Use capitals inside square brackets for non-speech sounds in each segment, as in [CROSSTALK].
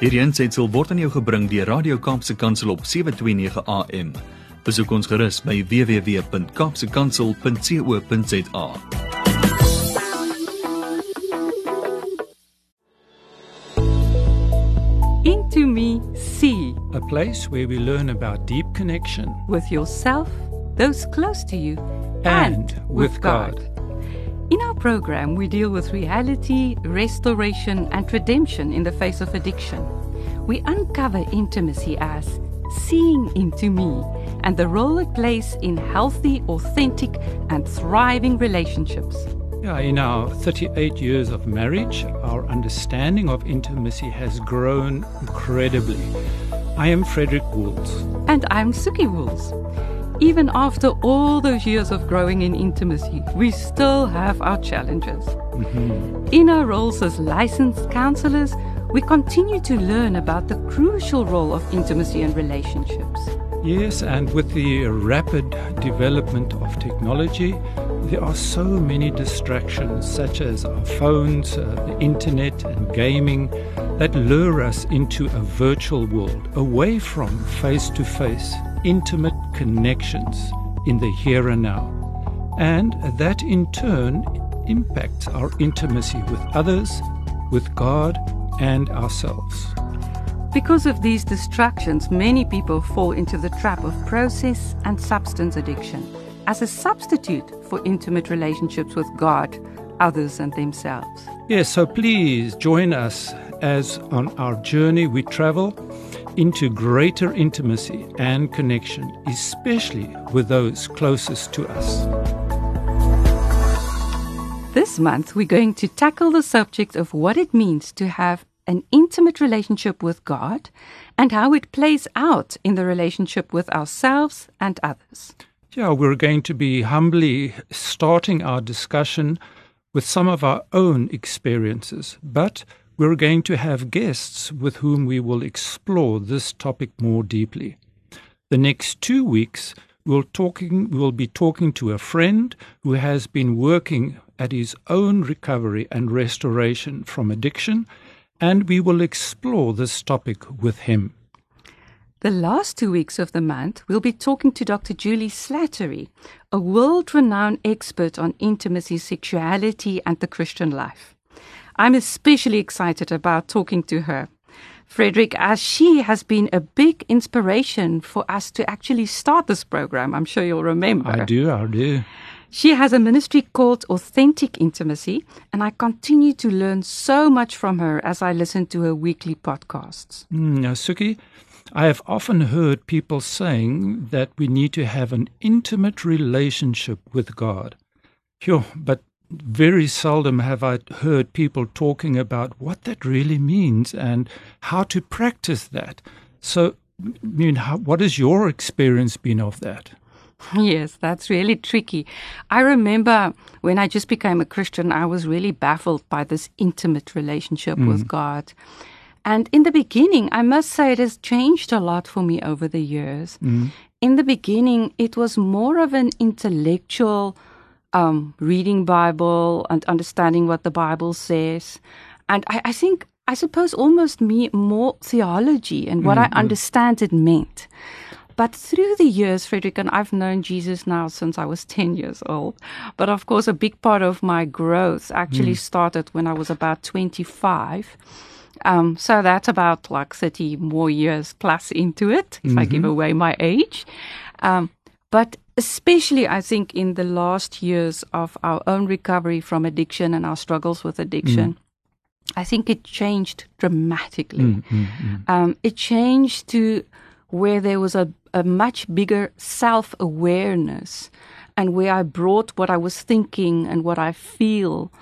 Hierdie aanseit sal word aan jou gebring deur Radio Kaapse Kansel op 7:29 AM. Besoek ons gerus by www.kapsekansel.co.za. Into Me See a place where we learn about deep connection with yourself, those close to you, and, with God. In our program, we deal with reality, restoration, and redemption in the face of addiction. We uncover intimacy as seeing into me and the role it plays in healthy, authentic, and thriving relationships. Yeah, in our 38 years of marriage, our understanding of intimacy has grown incredibly. I am Frederik Wools. And I'm Soekie Wools. Even after all those years of growing in intimacy, we still have our challenges. Mm-hmm. In our roles as licensed counselors, we continue to learn about the crucial role of intimacy and relationships. Yes, and with the rapid development of technology, there are so many distractions, such as our phones, uh, the internet, and gaming, that lure us into a virtual world, away from face to face, intimate connections in the here and now. And that in turn impacts our intimacy with others, with God, and ourselves. Because of these distractions, many people fall into the trap of process and substance addiction as a substitute for intimate relationships with God, others, and themselves. Yes, so please join us as on our journey we travel into greater intimacy and connection, especially with those closest to us. This month, we're going to tackle the subject of what it means to have an intimate relationship with God and how it plays out in the relationship with ourselves and others. Yeah, we're going to be humbly starting our discussion with some of our own experiences, but we're going to have guests with whom we will explore this topic more deeply. The next two weeks, we'll, talking, we'll be talking to a friend who has been working at his own recovery and restoration from addiction and we will explore this topic with him. The last two weeks of the month, we'll be talking to Dr. Juli Slattery, a world renowned expert on intimacy, sexuality, and the Christian life. I'm especially excited about talking to her. Frederik, as she has been a big inspiration for us to actually start this program. I'm sure you'll remember. I do, I do. She has a ministry called Authentic Intimacy, and I continue to learn so much from her as I listen to her weekly podcasts. Mm, now, Soekie, I have often heard people saying that we need to have an intimate relationship with God. Sure, but very seldom have I heard people talking about what that really means and how to practice that. So, I mean, how, what has your experience been of that? Yes, that's really tricky. I remember when I just became a Christian, I was really baffled by this intimate relationship mm. with God. And in the beginning, I must say it has changed a lot for me over the years. Mm. In the beginning, it was more of an intellectual um, reading Bible and understanding what the Bible says. And I, I think, I suppose, almost me more theology and what mm-hmm. I understand it meant. But through the years, Frederik, and I've known Jesus now since I was [LAUGHS] 10 years old. But of course, a big part of my growth actually mm. started when I was about 25. Um, so that's about like 30 more years plus into it, if mm-hmm. I give mm-hmm. away my age. Um, but especially, I think, in the last years of our own recovery from addiction and our struggles with addiction. Mm. I think it changed dramatically. Mm, mm, mm. um, it changed to where there was a, a much bigger self awareness and where I brought what I was thinking and what I feel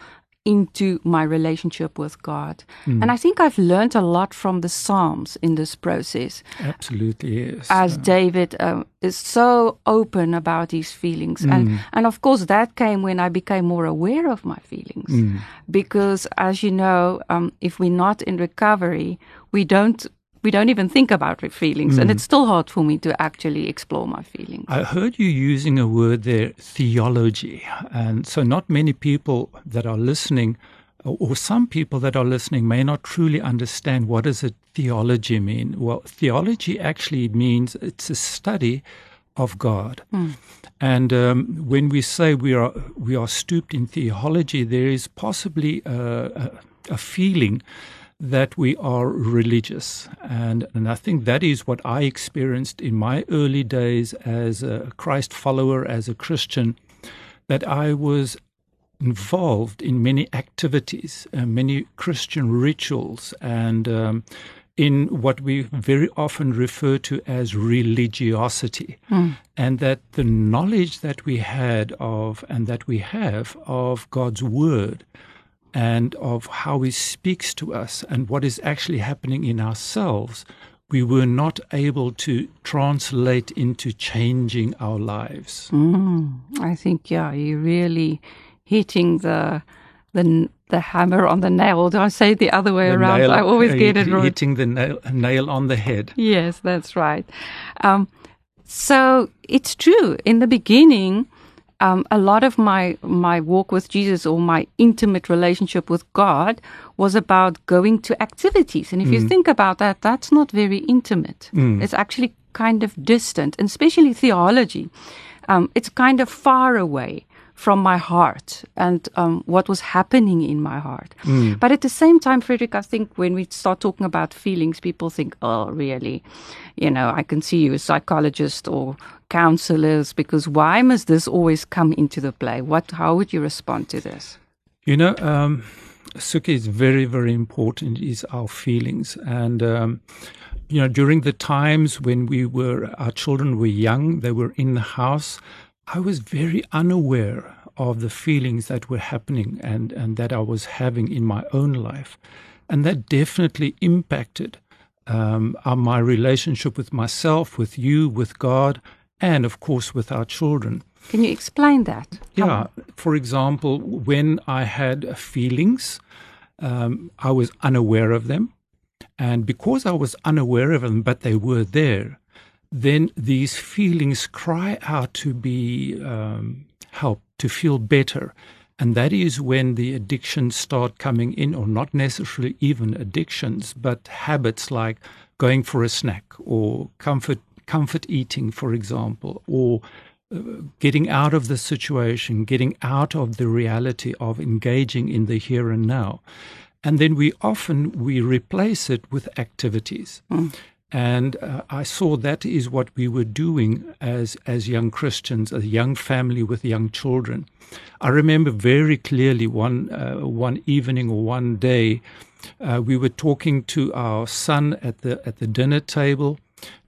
into my relationship with God. Mm. And I think I've learned a lot from the Psalms in this process. Absolutely, yes. As uh, David uh, is so open about his feelings. Mm. And, and of course, that came when I became more aware of my feelings. Mm. Because, as you know, um, if we're not in recovery, we don't we don't even think about feelings, mm. and it's still hard for me to actually explore my feelings. I heard you using a word there, theology, and so not many people that are listening or some people that are listening may not truly understand what does a theology mean. Well, theology actually means it's a study of God. Mm. And um, when we say we are we are stooped in theology, there is possibly a, a, a feeling that we are religious. And, and I think that is what I experienced in my early days as a Christ follower, as a Christian, that I was involved in many activities, uh, many Christian rituals, and um, in what we very often refer to as religiosity. Mm. And that the knowledge that we had of and that we have of God's Word and of how He speaks to us and what is actually happening in ourselves, we were not able to translate into changing our lives. Mm, I think, yeah, you're really hitting the the the hammer on the nail. Do I say it the other way the around? Nail, I always get it wrong. Hitting the nail, nail on the head. Yes, that's right. Um, so it's true. In the beginning, um, a lot of my my walk with Jesus or my intimate relationship with God was about going to activities. And if mm. you think about that, that's not very intimate. Mm. It's actually kind of distant, and especially theology. Um, it's kind of far away from my heart and um, what was happening in my heart. Mm. But at the same time, Frederik, I think when we start talking about feelings, people think, oh, really? You know, I can see you as psychologist or counselors because why must this always come into the play? What? How would you respond to this? You know, um, Soekie is very, very important. Is our feelings and. Um, you know, during the times when we were, our children were young, they were in the house. I was very unaware of the feelings that were happening and, and that I was having in my own life. And that definitely impacted um, my relationship with myself, with you, with God, and of course with our children. Can you explain that? Yeah. For example, when I had feelings, um, I was unaware of them. And because I was unaware of them, but they were there, then these feelings cry out to be um, helped, to feel better. And that is when the addictions start coming in, or not necessarily even addictions, but habits like going for a snack or comfort, comfort eating, for example, or uh, getting out of the situation, getting out of the reality of engaging in the here and now. And then we often we replace it with activities. Mm. And uh, I saw that is what we were doing as, as young Christians, a young family with young children. I remember very clearly one, uh, one evening or one day, uh, we were talking to our son at the, at the dinner table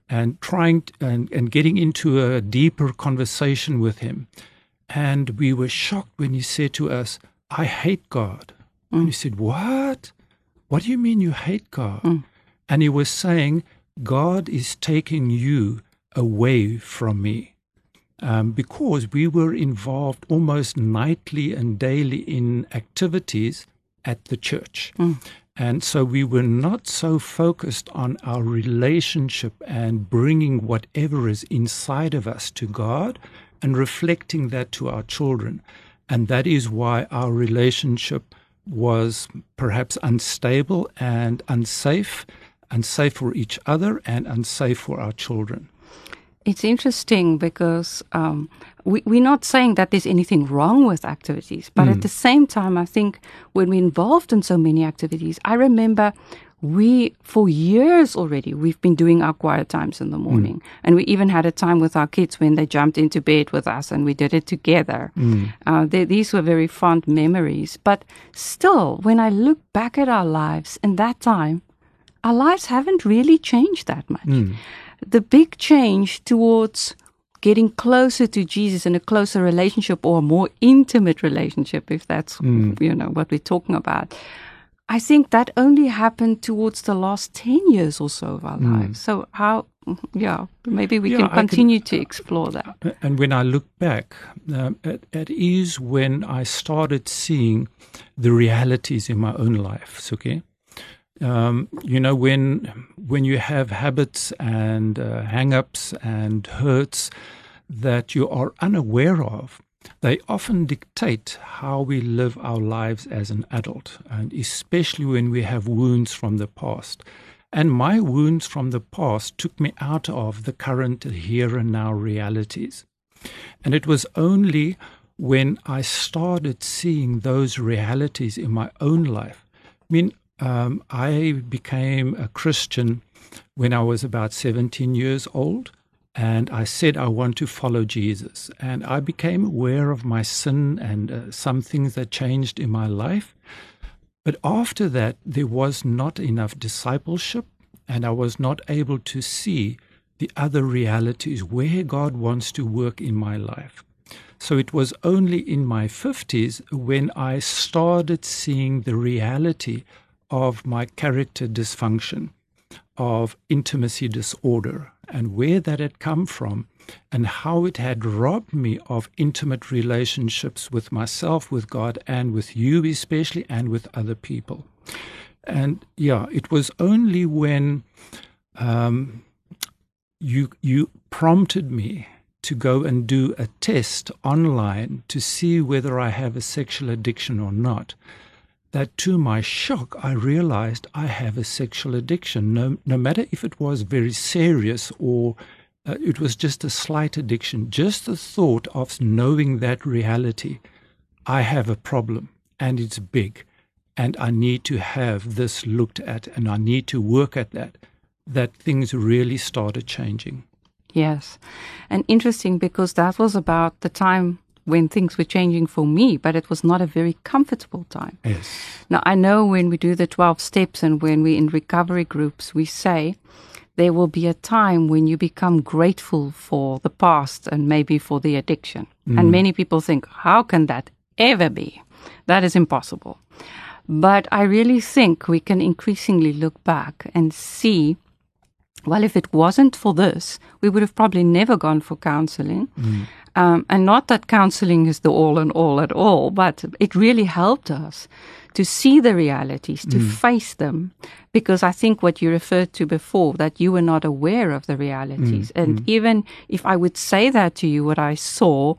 and trying to, and, and getting into a deeper conversation with him. And we were shocked when he said to us, I hate God. Mm. And he said, What? What do you mean you hate God? Mm. And he was saying, God is taking you away from me. Um, because we were involved almost nightly and daily in activities at the church. Mm. And so we were not so focused on our relationship and bringing whatever is inside of us to God and reflecting that to our children. And that is why our relationship was perhaps unstable and unsafe unsafe for each other and unsafe for our children. It's interesting because um, we, we're not saying that there's anything wrong with activities, but mm. at the same time, I think when we're involved in so many activities, I remember we, for years already, we've been doing our quiet times in the morning. Mm. And we even had a time with our kids when they jumped into bed with us and we did it together. Mm. Uh, they, these were very fond memories. But still, when I look back at our lives in that time, our lives haven't really changed that much. Mm. The big change towards getting closer to Jesus in a closer relationship or a more intimate relationship, if that's mm. you know what we're talking about. I think that only happened towards the last ten years or so of our mm. lives. So how, yeah, maybe we yeah, can continue can, to explore that. Uh, and when I look back, um, it, it is when I started seeing the realities in my own life. Okay, um, you know, when when you have habits and uh, hang-ups and hurts that you are unaware of, they often dictate how we live our lives as an adult, and especially when we have wounds from the past. And my wounds from the past took me out of the current here and now realities. And it was only when I started seeing those realities in my own life. I mean, um, I became a Christian when I was about 17 years old, and I said I want to follow Jesus. And I became aware of my sin and uh, some things that changed in my life. But after that, there was not enough discipleship, and I was not able to see the other realities where God wants to work in my life. So it was only in my 50s when I started seeing the reality of my character dysfunction, of intimacy disorder, and where that had come from, and how it had robbed me of intimate relationships with myself, with God, and with you, especially, and with other people. And yeah, it was only when um, you you prompted me to go and do a test online to see whether I have a sexual addiction or not. That to my shock, I realized I have a sexual addiction, no, no matter if it was very serious or uh, it was just a slight addiction. Just the thought of knowing that reality, I have a problem and it's big, and I need to have this looked at and I need to work at that, that things really started changing. Yes. And interesting because that was about the time when things were changing for me, but it was not a very comfortable time. Yes. Now, I know when we do the 12 steps and when we're in recovery groups, we say there will be a time when you become grateful for the past and maybe for the addiction. Mm. And many people think, how can that ever be? That is impossible. But I really think we can increasingly look back and see well, if it wasn't for this, we would have probably never gone for counseling. Mm. Um, and not that counseling is the all and all at all, but it really helped us to see the realities, to mm. face them. Because I think what you referred to before, that you were not aware of the realities. Mm. And mm. even if I would say that to you, what I saw,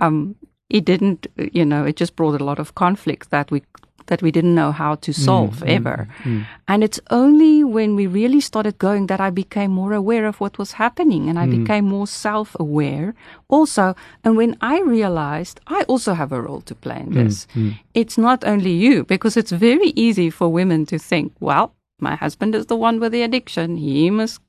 um, it didn't, you know, it just brought a lot of conflict that we that we didn't know how to solve mm, ever. Mm, mm. And it's only when we really started going that I became more aware of what was happening and I mm. became more self aware also. And when I realized I also have a role to play in mm, this, mm. it's not only you, because it's very easy for women to think, well, my husband is the one with the addiction. He must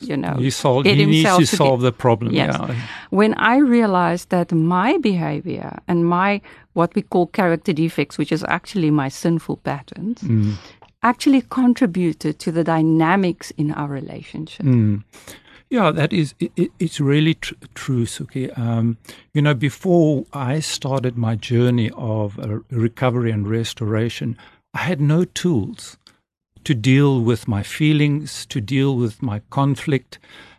you know, he, solve, he needs to, to solve the problem. Yes. Yeah. When I realized that my behavior and my what we call character defects, which is actually my sinful patterns, mm. actually contributed to the dynamics in our relationship. Mm. Yeah, that is, it, it's really tr- true, Soekie. Um, you know, before I started my journey of uh, recovery and restoration, I had no tools to deal with my feelings, to deal with my conflict,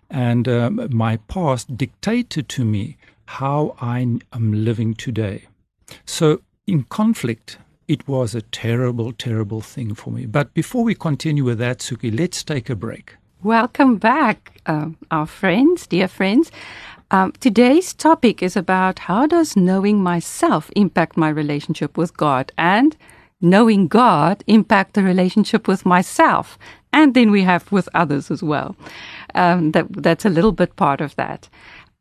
and um, my past dictated to me how I am living today. So, in conflict, it was a terrible, terrible thing for me. But before we continue with that, Soekie, let's take a break. Welcome back, um, our friends, dear friends. Um, today's topic is about how does knowing myself impact my relationship with God and knowing God impact the relationship with myself, and then we have with others as well. Um, that that's a little bit part of that.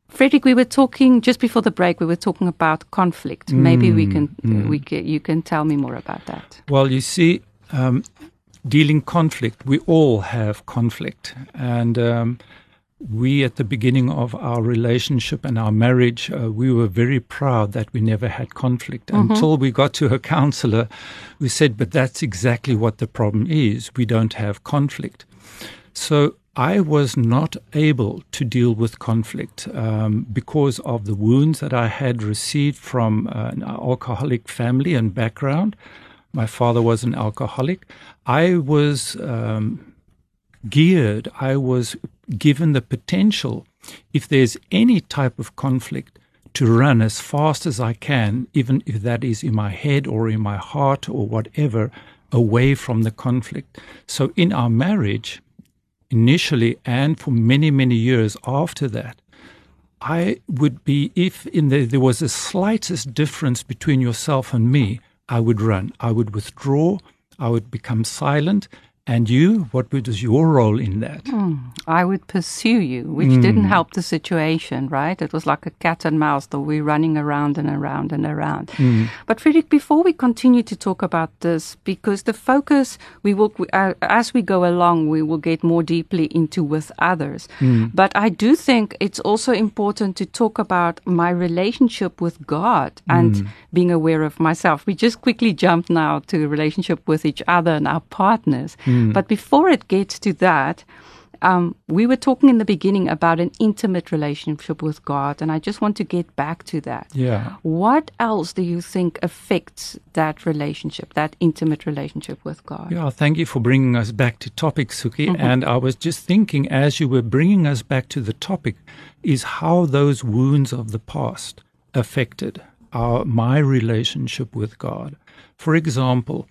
Frederik, we were talking just before the break. We were talking about conflict. Mm, Maybe we can, mm. we can, you can tell me more about that. Well, you see, um, dealing conflict, we all have conflict, and um, we at the beginning of our relationship and our marriage, uh, we were very proud that we never had conflict mm-hmm. until we got to a counselor who said, "But that's exactly what the problem is. We don't have conflict." So I was not able to deal with conflict um, because of the wounds that I had received from uh, an alcoholic family and background. My father was an alcoholic. I was um, geared, I was given the potential, if there's any type of conflict, to run as fast as I can, even if that is in my head or in my heart or whatever, away from the conflict. So in our marriage, initially and for many, many years after that, I would be, if in the, there was the slightest difference between yourself and me, I would run. I would withdraw. I would become silent. And you, what was your role in that? Mm, I would pursue you, which mm. didn't help the situation, right? It was like a cat and mouse that we're running around and around and around. Mm. But Frederik, before we continue to talk about this, because the focus we will, uh, as we go along, we will get more deeply into with others. Hmm. But I do think it's also important to talk about my relationship with God and hmm. being aware of myself. We just quickly jumped now to the relationship with each other and our partners. Mm. But before it gets to that, um, we were talking in the beginning about an intimate relationship with God, and I just want to get back to that. Yeah. What else do you think affects that relationship, that intimate relationship with God? Yeah, thank you for bringing us back to topic, Soekie. Mm-hmm. And I was just thinking, as you were bringing us back to the topic, is how those wounds of the past affected our my relationship with God. For example,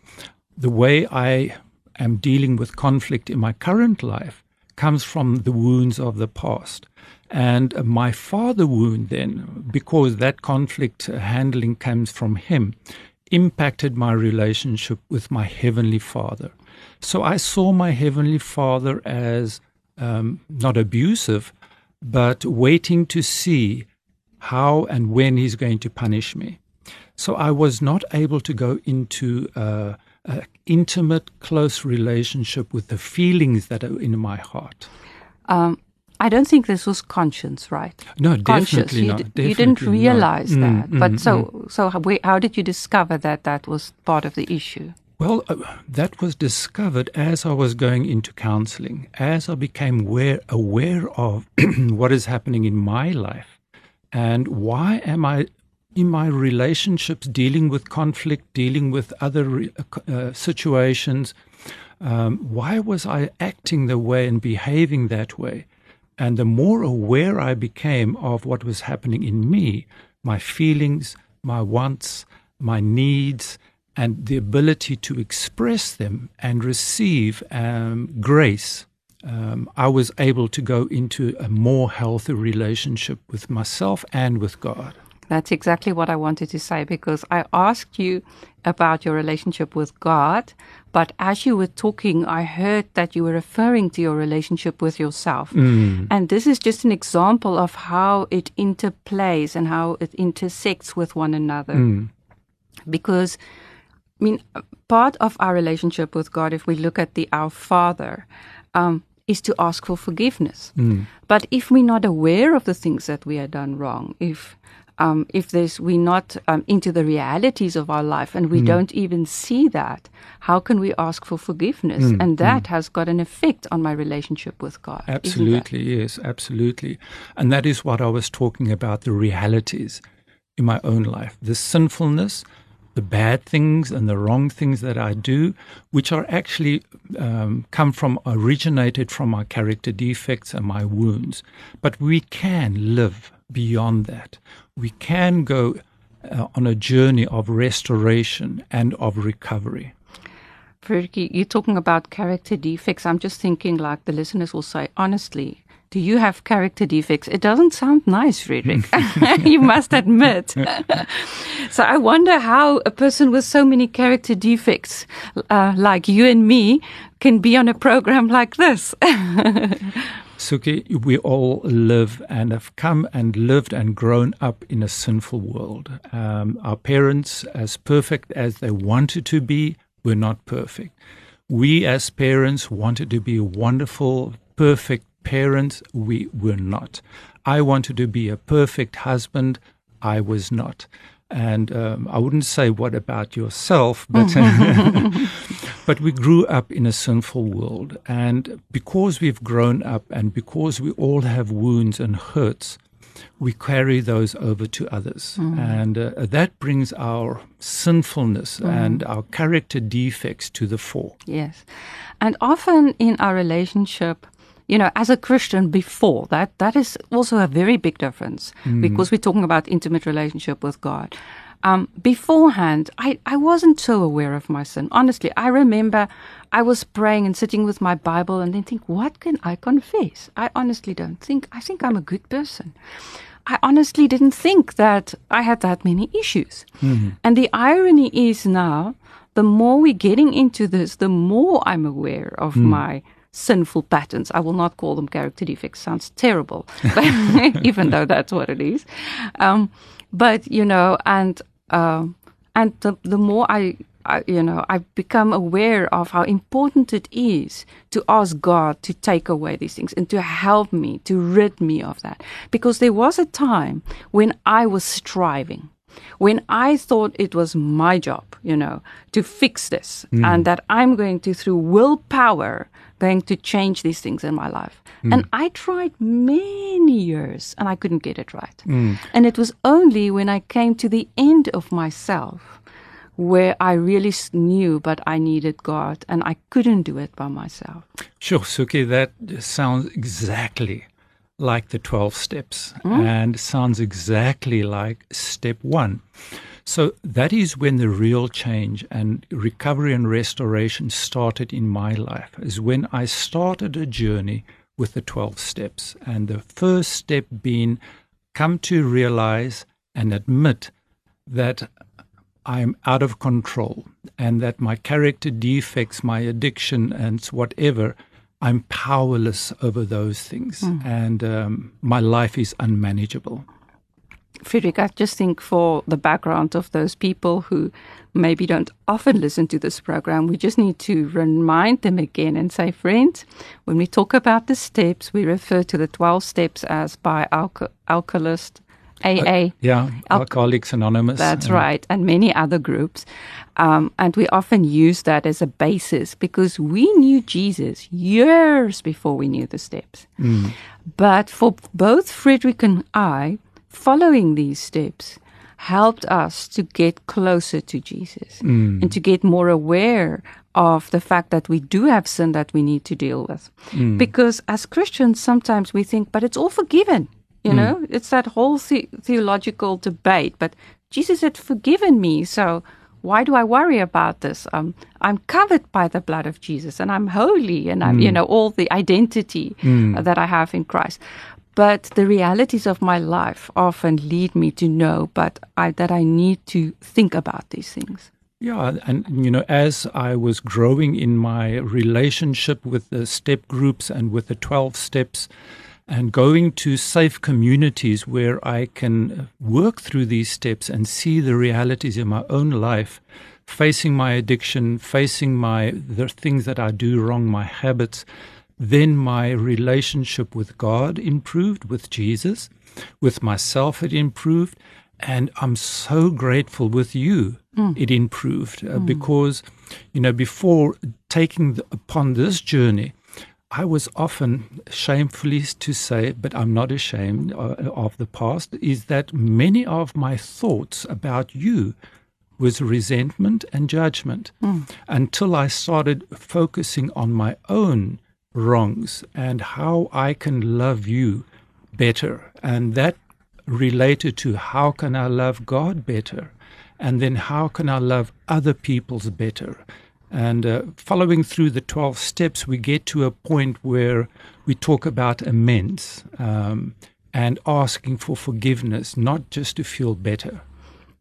the way I am dealing with conflict in my current life comes from the wounds of the past. And my father wound, then, because that conflict handling comes from him, impacted my relationship with my Heavenly Father. So I saw my Heavenly Father as um, not abusive, but waiting to see how and when He's going to punish me. So I was not able to go into uh, intimate, close relationship with the feelings that are in my heart. Um, I don't think this was conscience, right? No, conscious. definitely you not. Definitely you didn't realize not. that. Mm, but mm, so, mm. so how, how, did you discover that that was part of the issue? Well, uh, that was discovered as I was going into counseling, as I became aware, aware of [CLEARS THROAT] what is happening in my life and why am I in my relationships, dealing with conflict, dealing with other uh, uh, situations, um, why was I acting the way and behaving that way? And the more aware I became of what was happening in me, my feelings, my wants, my needs, and the ability to express them and receive um, grace, um, I was able to go into a more healthy relationship with myself and with God. That's exactly what I wanted to say because I asked you about your relationship with God, but as you were talking, I heard that you were referring to your relationship with yourself. Mm. And this is just an example of how it interplays and how it intersects with one another. Mm. Because, I mean, part of our relationship with God, if we look at the Our Father, um, is to ask for forgiveness. Mm. But if we're not aware of the things that we have done wrong, if um, if there's we're not um, into the realities of our life and we mm. don't even see that, how can we ask for forgiveness? Mm. And that mm. has got an effect on my relationship with God. Absolutely, yes, absolutely. And that is what I was talking about the realities in my own life, the sinfulness. The bad things and the wrong things that I do, which are actually um, come from, originated from my character defects and my wounds. But we can live beyond that. We can go uh, on a journey of restoration and of recovery. Frederik, you're talking about character defects. I'm just thinking, like the listeners will say, honestly, do you have character defects? It doesn't sound nice, Frederik. [LAUGHS] [LAUGHS] you must admit. [LAUGHS] so I wonder how a person with so many character defects, uh, like you and me, can be on a program like this. Soekie, we all live and have come and lived and grown up in a sinful world. Um, our parents, as perfect as they wanted to be, were not perfect. We, as parents, wanted to be wonderful, perfect parents. We were not. I wanted to be a perfect husband. I was not. And um, I wouldn't say what about yourself, but [LAUGHS] but we grew up in a sinful world, and because we've grown up, and because we all have wounds and hurts, we carry those over to others, mm. and uh, that brings our sinfulness mm. and our character defects to the fore. Yes, and often in our relationship you know, as a Christian before that, that is also a very big difference mm. because we're talking about intimate relationship with God. Um, beforehand, I, I wasn't so aware of my sin. Honestly, I remember I was praying and sitting with my Bible and then think, what can I confess? I honestly don't think, I think I'm a good person. I honestly didn't think that I had that many issues. Mm-hmm. And the irony is now, the more we're getting into this, the more I'm aware of Mm. my sinful patterns. I will not call them character defects. Sounds terrible, [LAUGHS] but [LAUGHS] even though that's what it is. Um, but you know, and um, and the the more I, I, you know, I've become aware of how important it is to ask God to take away these things and to help me to rid me of that. Because there was a time when I was striving when I thought it was my job, you know, to fix this and that I'm going to, through willpower, going to change these things in my life. Hmm. And I tried many years and I couldn't get it right. Hmm. And it was only when I came to the end of myself where I really knew, but I needed God and I couldn't do it by myself. Sure, Soekie, that sounds exactly like the 12 steps mm-hmm. and sounds exactly like step one. So that is when the real change and recovery and restoration started in my life, is when I started a journey with the 12 steps. And the first step being come to realize and admit that I'm out of control and that my character defects, my addiction, and whatever, I'm powerless over those things. And um, my life is unmanageable. Frederik, I just think for the background of those people who maybe don't often listen to this program, we just need to remind them again and say, friends, when we talk about the steps, we refer to the 12 steps as by alco- Alcoholist, AA. Yeah, Al- Alcoholics Anonymous. That's right, and many other groups. Um, and we often use that as a basis because we knew Jesus years before we knew the steps. But for both Frederik and I, following these steps helped us to get closer to Jesus and to get more aware of the fact that we do have sin that we need to deal with. Because as Christians, sometimes we think, but it's all forgiven. You know, it's that whole the- theological debate. But Jesus had forgiven me, so why do I worry about this? Um, I'm covered by the blood of Jesus, and I'm holy, and I'm, you know, all the identity uh, that I have in Christ. But the realities of my life often lead me to know, but I, that I need to think about these things. Yeah, and you know, as I was growing in my relationship with the step groups and with the 12 steps, and going to safe communities where I can work through these steps and see the realities in my own life, facing my addiction, facing my the things that I do wrong, my habits, then my relationship with God improved, with Jesus, with myself it improved, and I'm so grateful with you it improved uh, because you know before taking the, upon this journey I was often shamefully to say, but I'm not ashamed uh, of the past, is that many of my thoughts about you was resentment and judgment. Until I started focusing on my own wrongs and how I can love you better. And that related to how can I love God better? And then how can I love other people's better? And uh, following through the 12 steps, we get to a point where we talk about amends um, and asking for forgiveness, not just to feel better.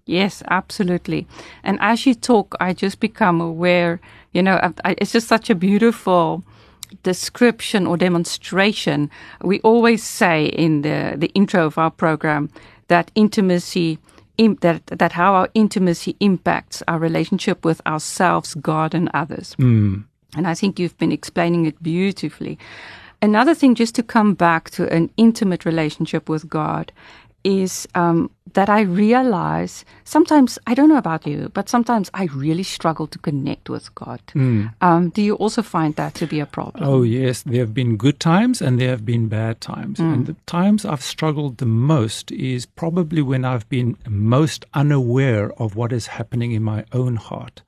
Yes, absolutely. And as you talk, I just become aware, you know, I, I, it's just such a beautiful description or demonstration. We always say in the, the intro of our program that intimacy, im, that, that how our intimacy impacts our relationship with ourselves, God, and others. Mm. And I think you've been explaining it beautifully. Another thing, just to come back to an intimate relationship with God, is um, that I realize sometimes, I don't know about you, but sometimes I really struggle to connect with God. Um, do you also find that to be a problem? Oh, yes. There have been good times and there have been bad times. And the times I've struggled the most is probably when I've been most unaware of what is happening in my own heart.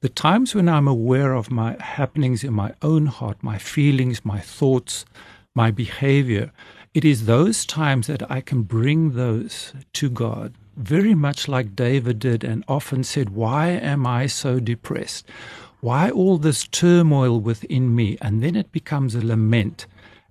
The times when I'm aware of my happenings in my own heart, my feelings, my thoughts, my behavior, it is those times that I can bring those to God, very much like David did and often said, Why am I so depressed? Why all this turmoil within me? And then it becomes a lament,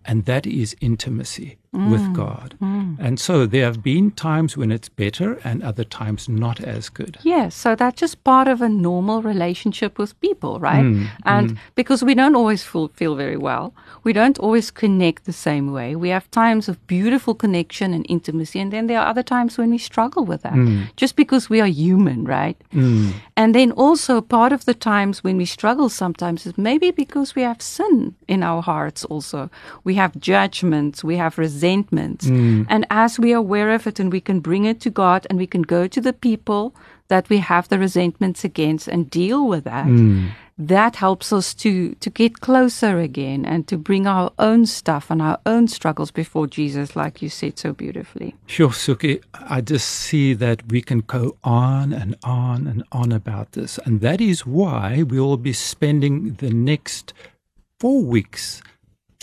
and that is intimacy. Mm. with God. Mm. And so there have been times when it's better and other times not as good. Yes, yeah, so that's just part of a normal relationship with people, right? Mm. And mm. because we don't always feel, feel very well, we don't always connect the same way. We have times of beautiful connection and intimacy, and then there are other times when we struggle with that, mm. just because we are human, right? Mm. And then also part of the times when we struggle sometimes is maybe because we have sin in our hearts also. We have judgments, we have resentments. Mm. And as we are aware of it and we can bring it to God and we can go to the people that we have the resentments against and deal with that. Mm that helps us to to get closer again and to bring our own stuff and our own struggles before Jesus, like you said so beautifully. Sure, Soekie. I just see that we can go on and on and on about this, and that is why we will be spending the next four weeks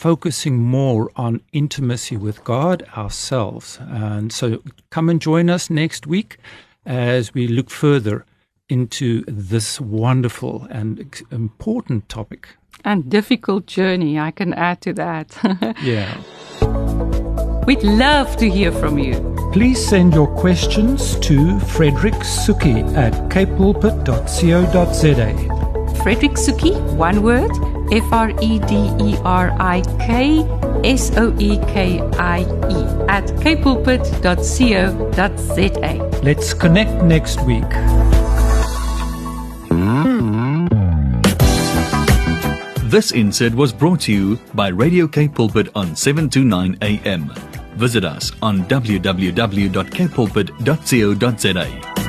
focusing more on intimacy with God ourselves. And so, come and join us next week as we look further into this wonderful and important topic. And difficult journey, I can add to that. [LAUGHS] yeah. We'd love to hear from you. Please send your questions to Frederik Soekie at capepulpit.co.za. Frederik Soekie, one word, F R E D E R I K S O E K I E, at capepulpit.co.za. Let's connect next week. This insert was brought to you by Radio Cape Pulpit on 729 AM. Visit us on www.capepulpit.co.za.